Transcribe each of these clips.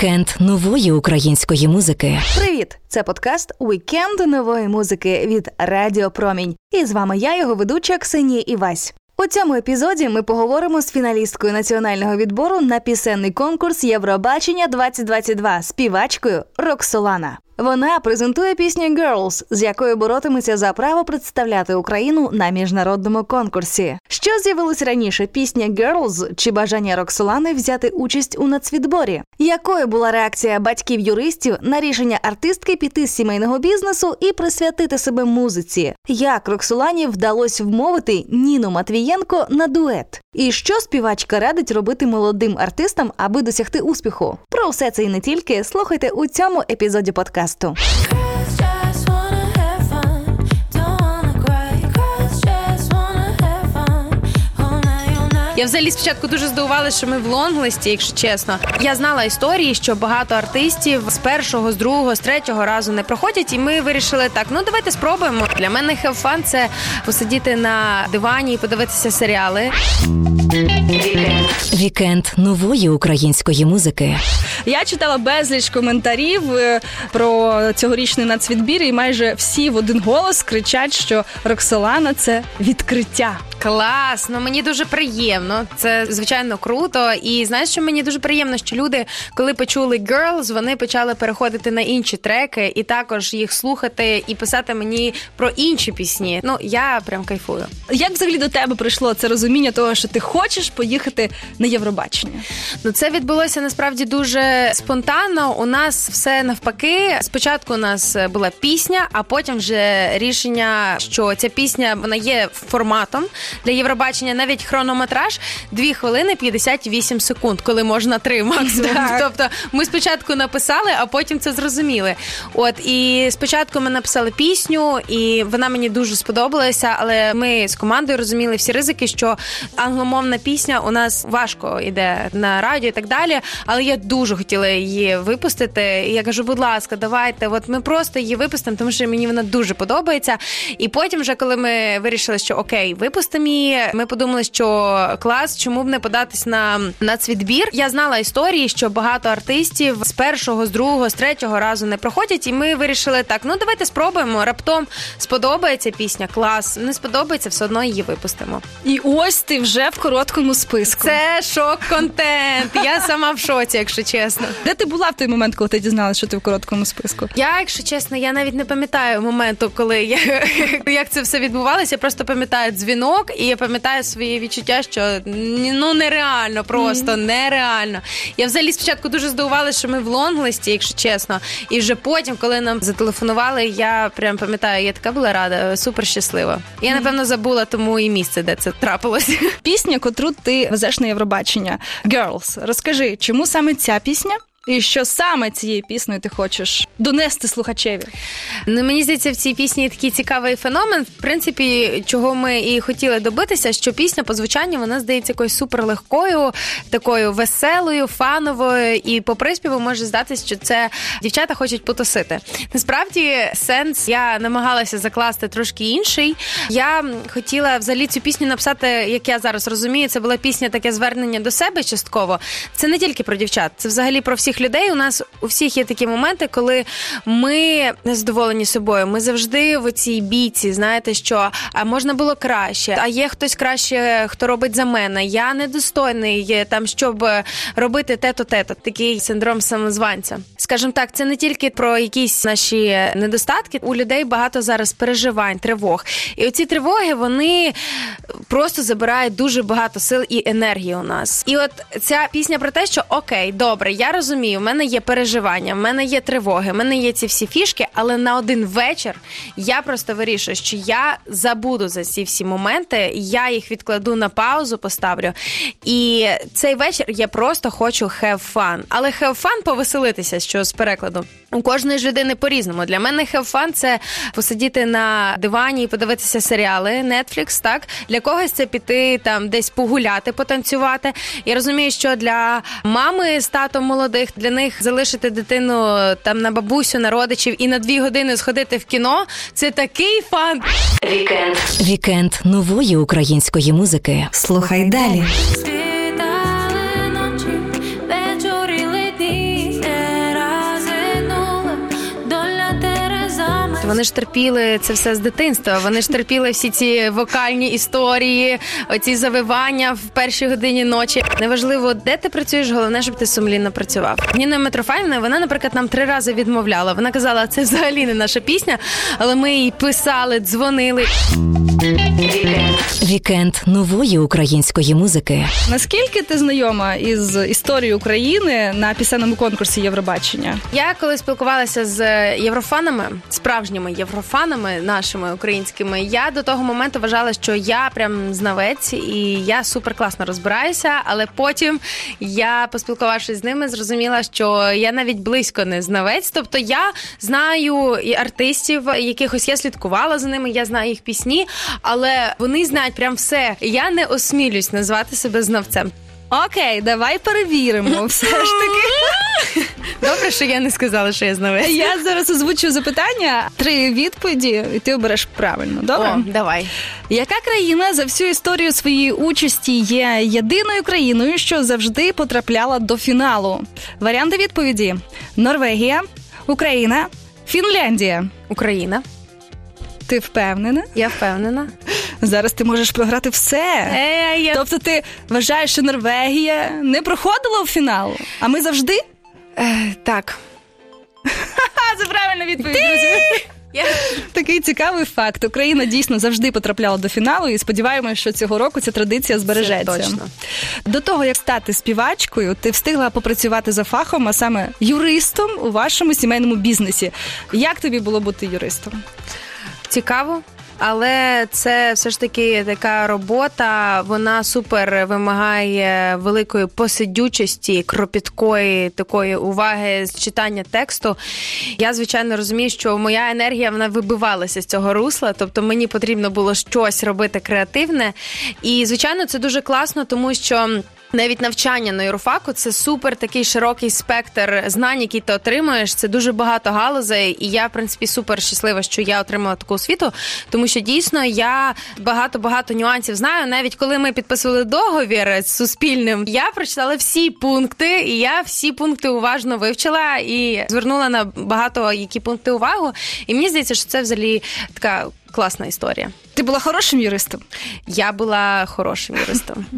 Вікенд нової української музики. Привіт! Це подкаст Вікенд нової музики від Радіо Промінь. І з вами я, його ведуча Ксенія Івась. У цьому епізоді ми поговоримо з фіналісткою національного відбору на пісенний конкурс Євробачення 2022 співачкою Роксолана. Вона презентує пісню «Girls», з якою боротиметься за право представляти Україну на міжнародному конкурсі. Що з'явилось раніше? Пісня «Girls» чи бажання Роксолани взяти участь у нацвідборі? Якою була реакція батьків юристів на рішення артистки піти з сімейного бізнесу і присвятити себе музиці? Як Роксолані вдалося вмовити Ніну Матвієнко на дует? І що співачка радить робити молодим артистам, аби досягти успіху? Про все це і не тільки слухайте у цьому епізоді подкасту подкасту. Я взагалі спочатку дуже здивувалася, що ми в лонглисті, якщо чесно. Я знала історії, що багато артистів з першого, з другого, з третього разу не проходять, і ми вирішили так. Ну давайте спробуємо. Для мене fun – це посидіти на дивані і подивитися серіали. Вікенд нової української музики. Я читала безліч коментарів е, про цьогорічний нацвідбір, і майже всі в один голос кричать, що Роксолана це відкриття. Класно, мені дуже приємно. Це звичайно круто. І знаєш, що мені дуже приємно, що люди, коли почули Girls, вони почали переходити на інші треки і також їх слухати і писати мені про інші пісні. Ну я прям кайфую. Як взагалі до тебе прийшло це розуміння того, що ти хочеш поїхати на Євробачення? Ну це відбулося насправді дуже спонтанно. У нас все навпаки. Спочатку у нас була пісня, а потім вже рішення, що ця пісня вона є форматом для Євробачення навіть хронометраж 2 хвилини 58 секунд, коли можна 3 максимум. Так. Тобто ми спочатку написали, а потім це зрозуміли. От і спочатку ми написали пісню, і вона мені дуже сподобалася. Але ми з командою розуміли всі ризики, що англомовна пісня у нас важко йде на радіо і так далі. Але я дуже хотіла її випустити. І Я кажу, будь ласка, давайте. От ми просто її випустимо, тому що мені вона дуже подобається. І потім, вже коли ми вирішили, що окей, випустимо самі ми подумали, що клас, чому б не податись на нацвідбір. Я знала історії, що багато артистів з першого, з другого, з третього разу не проходять, і ми вирішили так. Ну давайте спробуємо. Раптом сподобається пісня, клас. Не сподобається, все одно її випустимо. І ось ти вже в короткому списку. Це шок-контент. Я сама в шоці, якщо чесно. Де ти була в той момент, коли ти дізналася, що ти в короткому списку? Я, якщо чесно, я навіть не пам'ятаю моменту, коли я як це все відбувалося. Я просто пам'ятаю дзвінок і я пам'ятаю свої відчуття, що ну нереально, просто mm-hmm. нереально. Я взагалі спочатку дуже здивувалася, що ми в лонглисті, якщо чесно. І вже потім, коли нам зателефонували, я прям пам'ятаю, я така була рада, супер щаслива. Я напевно забула тому і місце, де це трапилось. Пісня, котру ти везеш на Євробачення. Girls, розкажи, чому саме ця пісня? І що саме цією піснею ти хочеш донести слухачеві? Ну мені здається, в цій пісні такий цікавий феномен. В принципі, чого ми і хотіли добитися, що пісня по звучанню вона здається якоюсь суперлегкою, такою веселою, фановою, і по приспіву може здатися, що це дівчата хочуть потусити. Насправді, сенс я намагалася закласти трошки інший. Я хотіла взагалі цю пісню написати, як я зараз розумію. Це була пісня таке звернення до себе частково. Це не тільки про дівчат, це взагалі про всі людей у нас у всіх є такі моменти, коли ми не задоволені собою. Ми завжди в цій бійці, знаєте, що а можна було краще, а є хтось краще, хто робить за мене. Я недостойний там, щоб робити те-то, те-то. Такий синдром самозванця. Скажімо так, це не тільки про якісь наші недостатки. У людей багато зараз переживань, тривог. І оці тривоги вони просто забирають дуже багато сил і енергії у нас. І от ця пісня про те, що окей, добре, я розумію розумію, в мене є переживання, в мене є тривоги, в мене є ці всі фішки, але на один вечір я просто вирішую, що я забуду за ці всі моменти, я їх відкладу на паузу, поставлю. І цей вечір я просто хочу have fun. Але have fun повеселитися, що з перекладу. У кожної ж людини по-різному. Для мене fun – це посидіти на дивані і подивитися серіали Netflix, так для когось це піти там десь погуляти, потанцювати. Я розумію, що для мами з татом молодих для них залишити дитину там на бабусю, на родичів і на дві години сходити в кіно. Це такий фан. Вікенд Вікенд нової української музики. Слухай далі. Вони ж терпіли це все з дитинства. Вони ж терпіли всі ці вокальні історії, оці завивання в першій годині ночі. Неважливо, де ти працюєш, головне, щоб ти сумлінно працював. Ніна Митрофаївна, вона, наприклад, нам три рази відмовляла. Вона казала, це взагалі не наша пісня, але ми їй писали, дзвонили. Вікенд нової української музики. Наскільки ти знайома із історією України на пісенному конкурсі Євробачення? Я коли спілкувалася з єврофанами, справжніми єврофанами нашими українськими, я до того моменту вважала, що я прям знавець і я супер класно розбираюся. Але потім я, поспілкувавшись з ними, зрозуміла, що я навіть близько не знавець. Тобто я знаю і артистів, якихось я слідкувала за ними, я знаю їх пісні, але вони знають прям все. Я не осмілюсь назвати себе знавцем. Окей, давай перевіримо. Все ж таки. Добре, що я не сказала, що я знавець. Я зараз озвучу запитання, три відповіді, і ти обереш правильно. Добре? О, давай. Яка країна за всю історію своєї участі є єдиною країною, що завжди потрапляла до фіналу? Варіанти відповіді: Норвегія, Україна, Фінляндія. Україна. Ти впевнена? Я впевнена. Зараз ти можеш програти все. Е, я... Тобто ти вважаєш, що Норвегія не проходила в фінал, а ми завжди? Е, так. Це правильна відповідь, друзі. Такий цікавий факт. Україна дійсно завжди потрапляла до фіналу, і сподіваємося, що цього року ця традиція збережеться. Це точно. До того як стати співачкою, ти встигла попрацювати за фахом, а саме юристом у вашому сімейному бізнесі. Як тобі було бути юристом? Цікаво. Але це все ж таки така робота. Вона супер вимагає великої посидючості, кропіткої такої уваги з читання тексту. Я звичайно розумію, що моя енергія вона вибивалася з цього русла, тобто мені потрібно було щось робити креативне. І звичайно, це дуже класно, тому що. Навіть навчання на юрфаку це супер такий широкий спектр знань, які ти отримуєш. Це дуже багато галузей, і я в принципі супер щаслива, що я отримала таку освіту, тому що дійсно я багато багато нюансів знаю. Навіть коли ми підписували договір з суспільним, я прочитала всі пункти, і я всі пункти уважно вивчила і звернула на багато які пункти увагу. І мені здається, що це взагалі така класна історія. Ти була хорошим юристом? Я була хорошим юристом.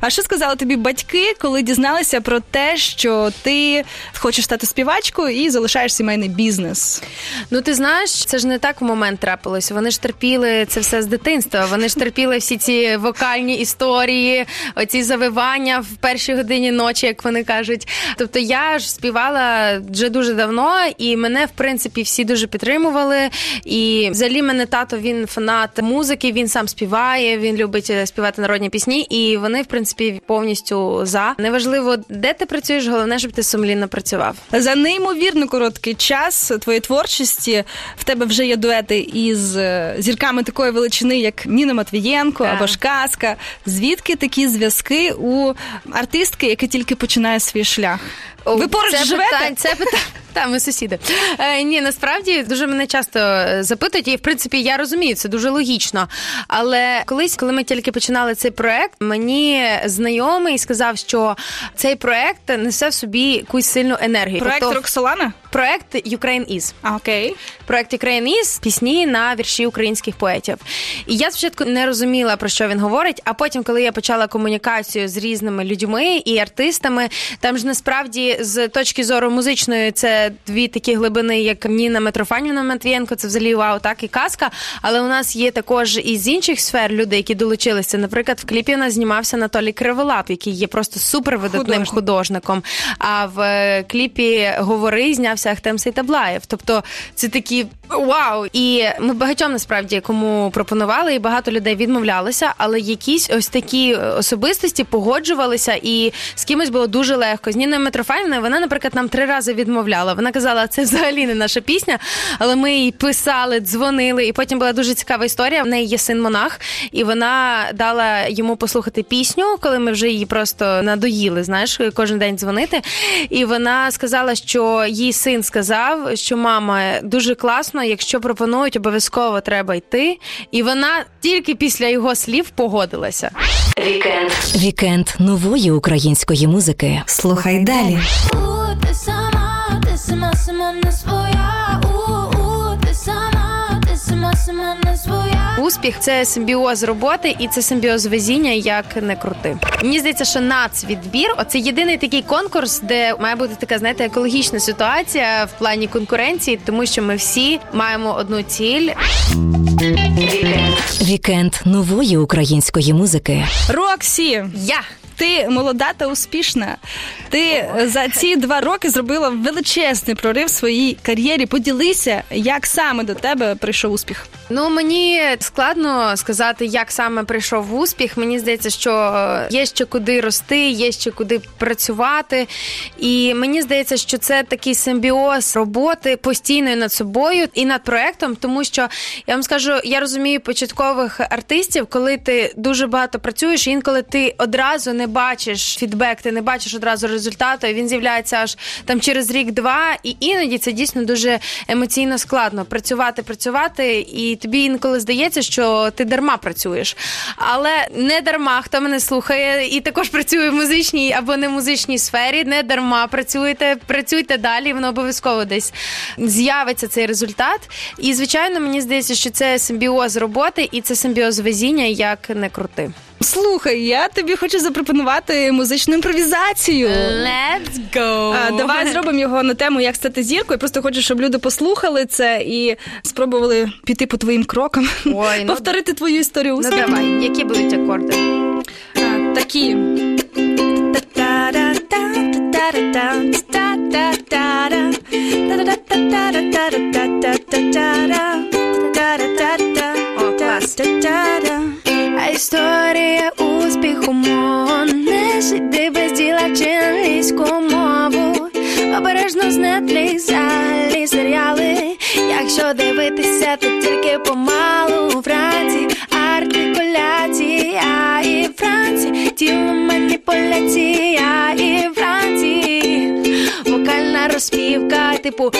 А що сказали тобі батьки, коли дізналися про те, що ти хочеш стати співачкою і залишаєш сімейний бізнес? Ну ти знаєш, це ж не так в момент трапилось. Вони ж терпіли це все з дитинства. Вони ж терпіли всі ці вокальні історії, оці завивання в першій годині ночі, як вони кажуть. Тобто я ж співала вже дуже давно, і мене в принципі всі дуже підтримували. І взагалі мене тато він фанат музики, він сам співає, він любить е, співати народні пісні, і вони, в принципі, повністю за. Неважливо, де ти працюєш, головне, щоб ти сумлінно працював. За неймовірно короткий час твоєї творчості в тебе вже є дуети із е, зірками такої величини, як Ніна Матвієнко Так. або ж Казка. Звідки такі зв'язки у артистки, яка тільки починає свій шлях? Ви поруч це живете? Питань, це питання. Та, ми сусіди. Е, ні, насправді дуже мене часто е, запитують, і в принципі я розумію, це дуже логічно. Але колись, коли ми тільки починали цей проект, мені знайомий сказав, що цей проект несе в собі якусь сильну енергію. Проект Тобто, Роксолана? Проект Ukraine Is. А, окей. Проект Ukraine Is – пісні на вірші українських поетів. І я спочатку не розуміла про що він говорить. А потім, коли я почала комунікацію з різними людьми і артистами, там ж насправді з точки зору музичної це дві такі глибини, як Ніна Митрофанівна Матвієнко, це взагалі вау, так і казка. Але у нас є також і з інших сфер люди, які долучилися. Наприклад, в кліпі у нас знімався Анатолій Криволап, який є просто супервидатним Художник. художником. А в е, кліпі Говори знявся Ахтем Сейтаблаєв. Тобто це такі вау. І ми багатьом насправді кому пропонували, і багато людей відмовлялися, але якісь ось такі особистості погоджувалися, і з кимось було дуже легко. З Ніною Митрофанівною вона, наприклад, нам три рази відмовляла. Вона казала, це взагалі не наша пісня, але ми їй писали, дзвонили. І потім була дуже цікава історія. В неї є син монах, і вона дала йому послухати пісню, коли ми вже її просто надоїли. Знаєш, кожен день дзвонити. І вона сказала, що їй син сказав, що мама дуже класно, якщо пропонують, обов'язково треба йти. І вона тільки після його слів погодилася. Вікенд. Вікенд нової української музики. Слухай далі. У, ти сама, ти сама, сама не своя. У, у, ти сама, Успіх це симбіоз роботи і це симбіоз везіння, як не крути. Мені здається, що нацвідбір оце єдиний такий конкурс, де має бути така, знаєте, екологічна ситуація в плані конкуренції, тому що ми всі маємо одну ціль. Вікенд нової української музики. Роксі, Я ти молода та успішна. Ти за ці два роки зробила величезний прорив в своїй кар'єрі. Поділися, як саме до тебе прийшов успіх. Ну мені складно сказати, як саме прийшов успіх. Мені здається, що є ще куди рости, є ще куди працювати. І мені здається, що це такий симбіоз роботи постійної над собою і над проектом, тому що я вам скажу, я розумію початкових артистів, коли ти дуже багато працюєш, інколи ти одразу не бачиш фідбек, ти не бачиш одразу результату. і Він з'являється аж там через рік-два, і іноді це дійсно дуже емоційно складно працювати, працювати і тобі інколи здається, що ти дарма працюєш. Але не дарма, хто мене слухає і також працює в музичній або не музичній сфері, не дарма працюйте, працюйте далі, воно обов'язково десь з'явиться цей результат. І, звичайно, мені здається, що це симбіоз роботи і це симбіоз везіння, як не крути. Слухай, я тобі хочу запропонувати музичну імпровізацію. Let's go! А, давай зробимо його на тему як стати зіркою. Просто хочу, щоб люди послухали це і спробували піти по твоїм крокам, Ой, ну, повторити твою історію ну давай, які будуть акорди? А, такі. О, клас. Типу.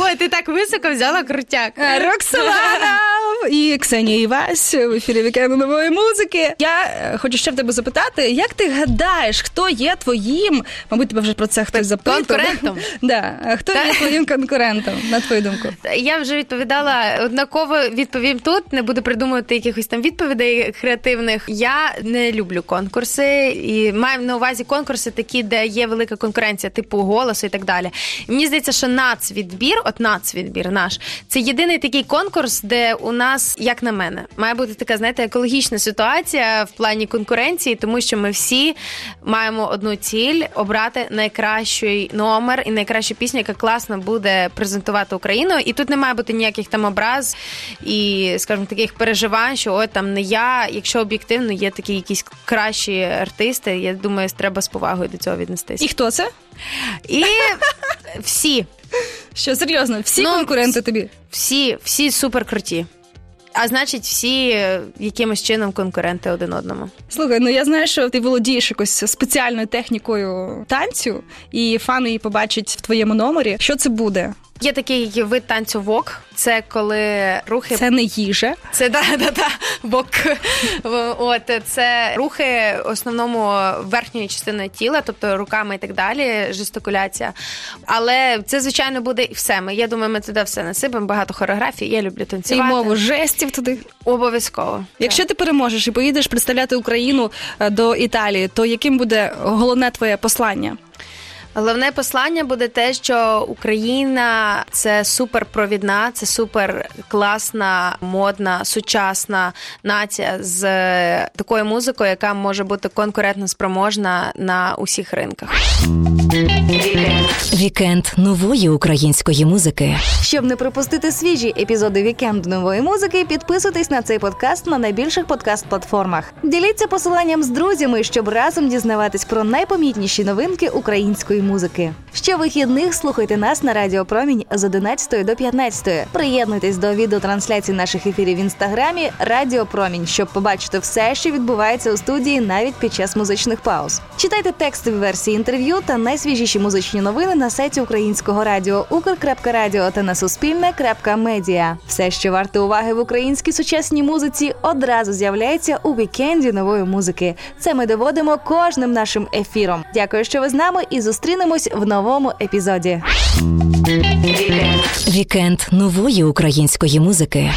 Ой, ти так високо взяла крутяк. Роксолана і Ксенія Івась в ефірі вікенду нової музики. Я е, хочу ще в тебе запитати, як ти гадаєш, хто є твоїм, мабуть, тебе вже про це хтось запитав. Конкурентом. Да. Хто є твоїм конкурентом, на твою думку? Я вже відповідала однаково відповім тут. Не буду придумувати якихось там відповідей креативних. Я не люблю конкурси і маю на увазі конкурси такі, де є велика конкуренція, типу голосу і так далі. І мені здається, що нацвідбір, от нацвідбір наш, це єдиний такий конкурс, де у нас, як на мене, має бути така, знаєте, екологічна ситуація в плані конкуренції, тому що ми всі маємо одну ціль обрати найкращий номер і найкращу пісню, яка класно буде презентувати Україну. І тут не має бути ніяких там образ і, скажімо, таких переживань, що от там не я, якщо об'єктивно є такі якісь кращі артисти. Я думаю, треба з повагою до цього віднестися. І хто це? І всі, Що серйозно, всі Ну, конкуренти тобі? всі, всі супер круті. А значить, всі е, якимось чином конкуренти один одному. Слухай, ну я знаю, що ти володієш якось спеціальною технікою танцю, і фани її побачать в твоєму номері. Що це буде? Є такий вид танцю вок. Це коли рухи Це не їжа. Це да, да, да, бок. От це рухи в основному верхньої частини тіла, тобто руками і так далі, жестикуляція. Але це, звичайно, буде і все. Ми, я думаю, ми туди все насипемо, багато хореографії. Я люблю І танцювати. мову жестів туди. Обов'язково. Якщо ти переможеш і поїдеш представляти Україну е, до Італії, то яким буде головне твоє послання? Головне послання буде те, що Україна це суперпровідна, це супер класна, модна, сучасна нація з такою музикою, яка може бути конкурентно спроможна на усіх ринках. Вікенд нової української музики. Щоб не пропустити свіжі епізоди вікенду нової музики, підписуйтесь на цей подкаст на найбільших подкаст-платформах. Діліться посиланням з друзями, щоб разом дізнаватись про найпомітніші новинки української музики. Ще вихідних слухайте нас на Радіо Промінь з 11 до 15. Приєднуйтесь до відеотрансляцій наших ефірів в інстаграмі Радіо Промінь, щоб побачити все, що відбувається у студії навіть під час музичних пауз. Читайте текстові версії інтерв'ю та найсвіжіші музичні новини на сайті українського радіо Укр.Радіо та на Суспільне.Медіа. Все, що варте уваги в українській сучасній музиці одразу з'являється у вікенді нової музики. Це ми доводимо кожним нашим ефіром. Дякую, що ви з нами, і зустрінемось в новому епізоді. Вікенд нової української музики.